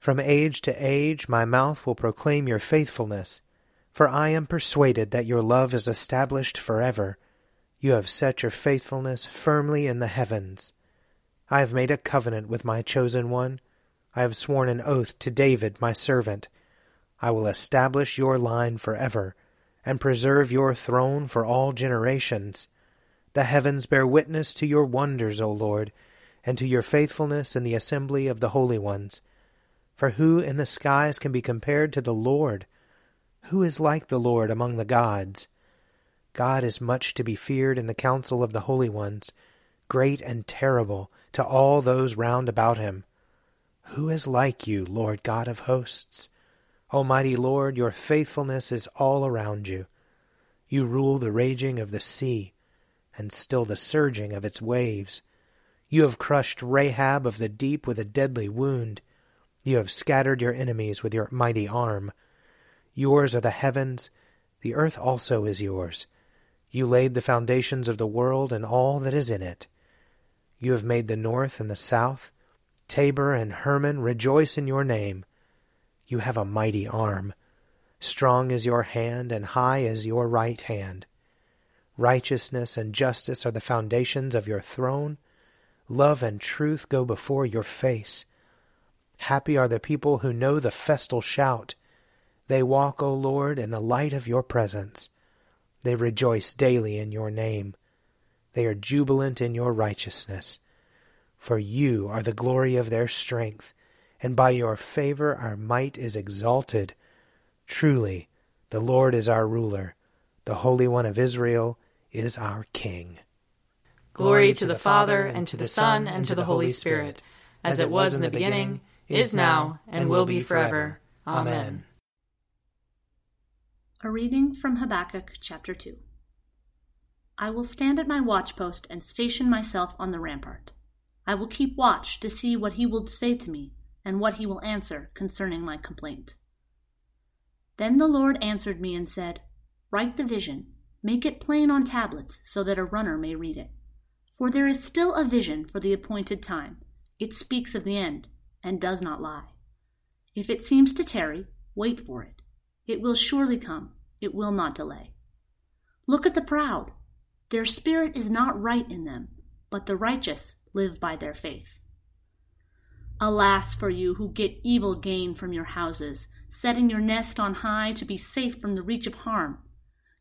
From age to age my mouth will proclaim your faithfulness. For I am persuaded that your love is established forever. You have set your faithfulness firmly in the heavens. I have made a covenant with my chosen one. I have sworn an oath to David, my servant. I will establish your line forever, and preserve your throne for all generations. The heavens bear witness to your wonders, O Lord, and to your faithfulness in the assembly of the holy ones. For who in the skies can be compared to the Lord? Who is like the Lord among the gods? God is much to be feared in the council of the holy ones, great and terrible to all those round about him. Who is like you, Lord God of hosts? Almighty Lord, your faithfulness is all around you. You rule the raging of the sea and still the surging of its waves. You have crushed Rahab of the deep with a deadly wound. You have scattered your enemies with your mighty arm. Yours are the heavens, the earth also is yours. You laid the foundations of the world and all that is in it. You have made the north and the south. Tabor and Hermon rejoice in your name. You have a mighty arm. Strong is your hand, and high is your right hand. Righteousness and justice are the foundations of your throne. Love and truth go before your face. Happy are the people who know the festal shout. They walk, O Lord, in the light of your presence. They rejoice daily in your name. They are jubilant in your righteousness. For you are the glory of their strength, and by your favor our might is exalted. Truly, the Lord is our ruler, the Holy One of Israel is our King. Glory to the Father, and to the Son, and to the Holy Spirit, as it was in the beginning, is now, and will be forever. Amen. A reading from Habakkuk chapter 2. I will stand at my watchpost and station myself on the rampart. I will keep watch to see what he will say to me, and what he will answer concerning my complaint. Then the Lord answered me and said, Write the vision Make it plain on tablets so that a runner may read it. For there is still a vision for the appointed time. It speaks of the end and does not lie. If it seems to tarry, wait for it. It will surely come, it will not delay. Look at the proud. Their spirit is not right in them, but the righteous live by their faith. Alas for you who get evil gain from your houses, setting your nest on high to be safe from the reach of harm.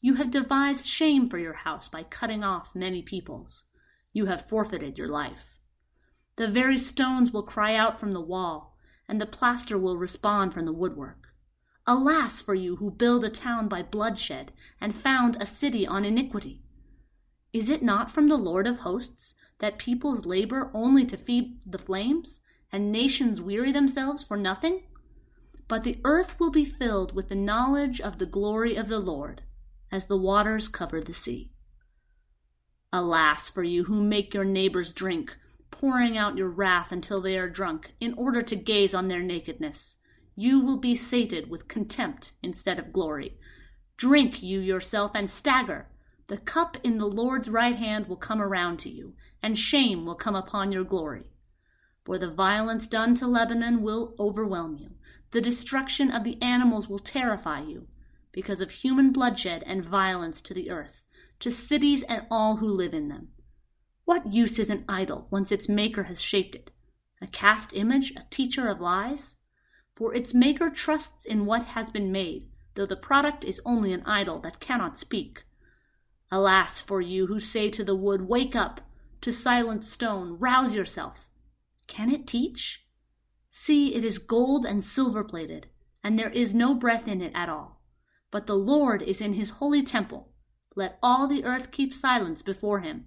You have devised shame for your house by cutting off many peoples. You have forfeited your life. The very stones will cry out from the wall, and the plaster will respond from the woodwork. Alas for you who build a town by bloodshed and found a city on iniquity. Is it not from the Lord of hosts that peoples labor only to feed the flames, and nations weary themselves for nothing? But the earth will be filled with the knowledge of the glory of the Lord, as the waters cover the sea. Alas for you who make your neighbors drink, pouring out your wrath until they are drunk, in order to gaze on their nakedness. You will be sated with contempt instead of glory. Drink you yourself and stagger. The cup in the Lord's right hand will come around to you, and shame will come upon your glory. For the violence done to Lebanon will overwhelm you. The destruction of the animals will terrify you, because of human bloodshed and violence to the earth, to cities and all who live in them. What use is an idol once its maker has shaped it? A cast image, a teacher of lies? For its maker trusts in what has been made, though the product is only an idol that cannot speak. Alas for you who say to the wood, Wake up! To silent stone, rouse yourself! Can it teach? See, it is gold and silver plated, and there is no breath in it at all. But the Lord is in his holy temple. Let all the earth keep silence before him.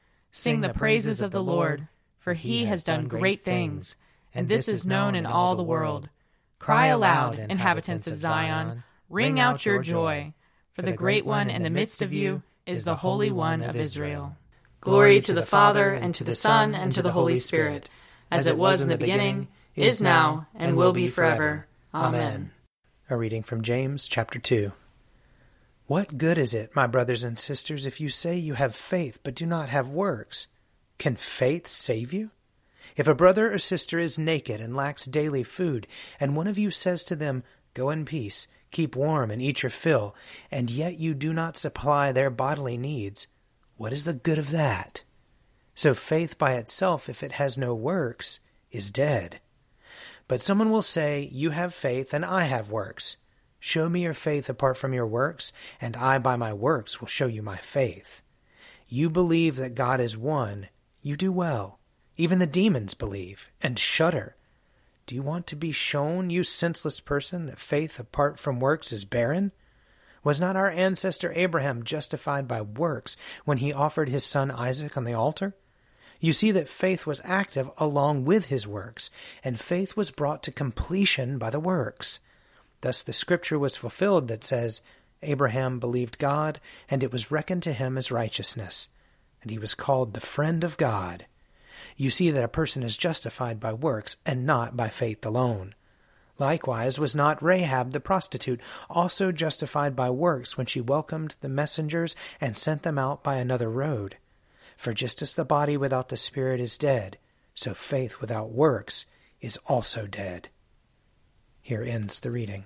Sing the praises of the Lord, for he has done great things and this is known in all the world. Cry aloud, inhabitants of Zion, ring out your joy, for the great one in the midst of you is the Holy One of Israel. Glory to the Father, and to the Son, and to the Holy Spirit, as it was in the beginning, is now, and will be forever. Amen. A reading from James chapter 2. What good is it, my brothers and sisters, if you say you have faith but do not have works? Can faith save you? If a brother or sister is naked and lacks daily food, and one of you says to them, Go in peace, keep warm, and eat your fill, and yet you do not supply their bodily needs, what is the good of that? So faith by itself, if it has no works, is dead. But someone will say, You have faith, and I have works. Show me your faith apart from your works, and I by my works will show you my faith. You believe that God is one, you do well. Even the demons believe and shudder. Do you want to be shown, you senseless person, that faith apart from works is barren? Was not our ancestor Abraham justified by works when he offered his son Isaac on the altar? You see that faith was active along with his works, and faith was brought to completion by the works. Thus the scripture was fulfilled that says, Abraham believed God, and it was reckoned to him as righteousness, and he was called the friend of God you see that a person is justified by works and not by faith alone. Likewise, was not Rahab the prostitute also justified by works when she welcomed the messengers and sent them out by another road? For just as the body without the spirit is dead, so faith without works is also dead. Here ends the reading.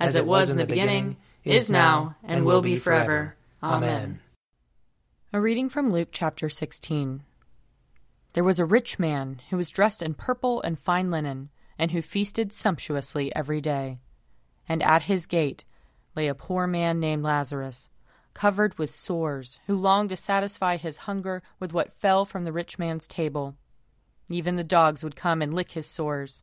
as it was in the beginning, is now, and will be forever. Amen. A reading from Luke chapter 16. There was a rich man who was dressed in purple and fine linen, and who feasted sumptuously every day. And at his gate lay a poor man named Lazarus, covered with sores, who longed to satisfy his hunger with what fell from the rich man's table. Even the dogs would come and lick his sores.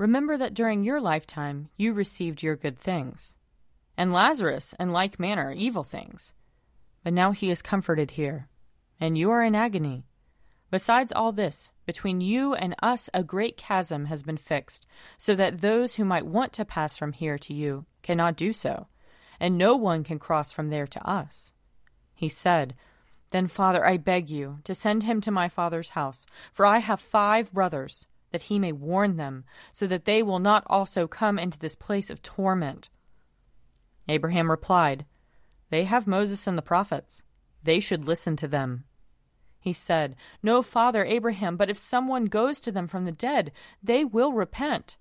remember that during your lifetime you received your good things, and Lazarus in like manner evil things. But now he is comforted here, and you are in agony. Besides all this, between you and us a great chasm has been fixed, so that those who might want to pass from here to you cannot do so, and no one can cross from there to us. He said, Then, Father, I beg you to send him to my father's house, for I have five brothers, that he may warn them, so that they will not also come into this place of torment. Abraham replied, They have Moses and the prophets. They should listen to them. He said, No, father Abraham, but if someone goes to them from the dead, they will repent.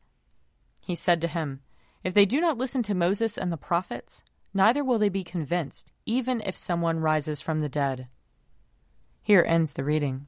He said to him, If they do not listen to Moses and the prophets, neither will they be convinced, even if someone rises from the dead. Here ends the reading.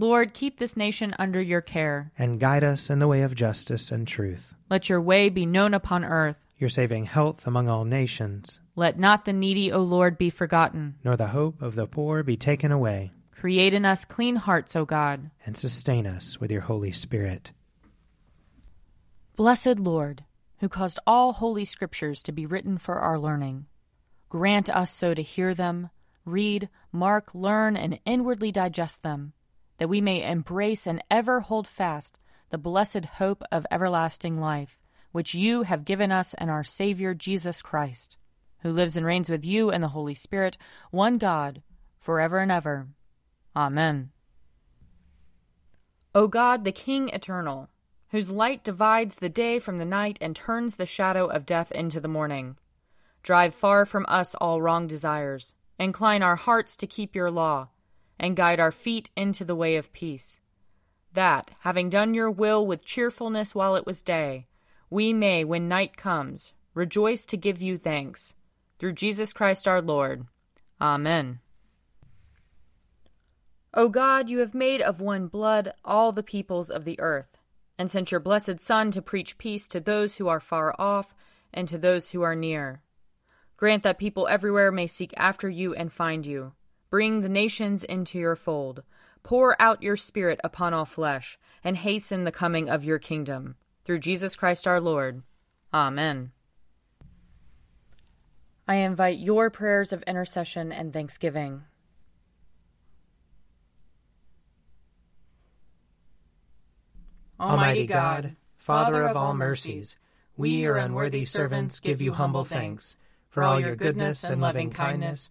Lord, keep this nation under your care. And guide us in the way of justice and truth. Let your way be known upon earth. Your saving health among all nations. Let not the needy, O Lord, be forgotten. Nor the hope of the poor be taken away. Create in us clean hearts, O God. And sustain us with your Holy Spirit. Blessed Lord, who caused all holy scriptures to be written for our learning, grant us so to hear them, read, mark, learn, and inwardly digest them, that we may embrace and ever hold fast the blessed hope of everlasting life, which you have given us and our Savior Jesus Christ, who lives and reigns with you and the Holy Spirit, one God, forever and ever. Amen. O God, the King eternal, whose light divides the day from the night and turns the shadow of death into the morning. Drive far from us all wrong desires, incline our hearts to keep your law, and guide our feet into the way of peace. That, having done your will with cheerfulness while it was day, we may, when night comes, rejoice to give you thanks. Through Jesus Christ our Lord. Amen. O God, you have made of one blood all the peoples of the earth and sent your blessed Son to preach peace to those who are far off and to those who are near. Grant that people everywhere may seek after you and find you. Bring the nations into your fold. Pour out your Spirit upon all flesh, and hasten the coming of your kingdom. Through Jesus Christ our Lord. Amen. I invite your prayers of intercession and thanksgiving. Almighty God, Father of all mercies, we, your unworthy servants, give you humble thanks for all your goodness and loving kindness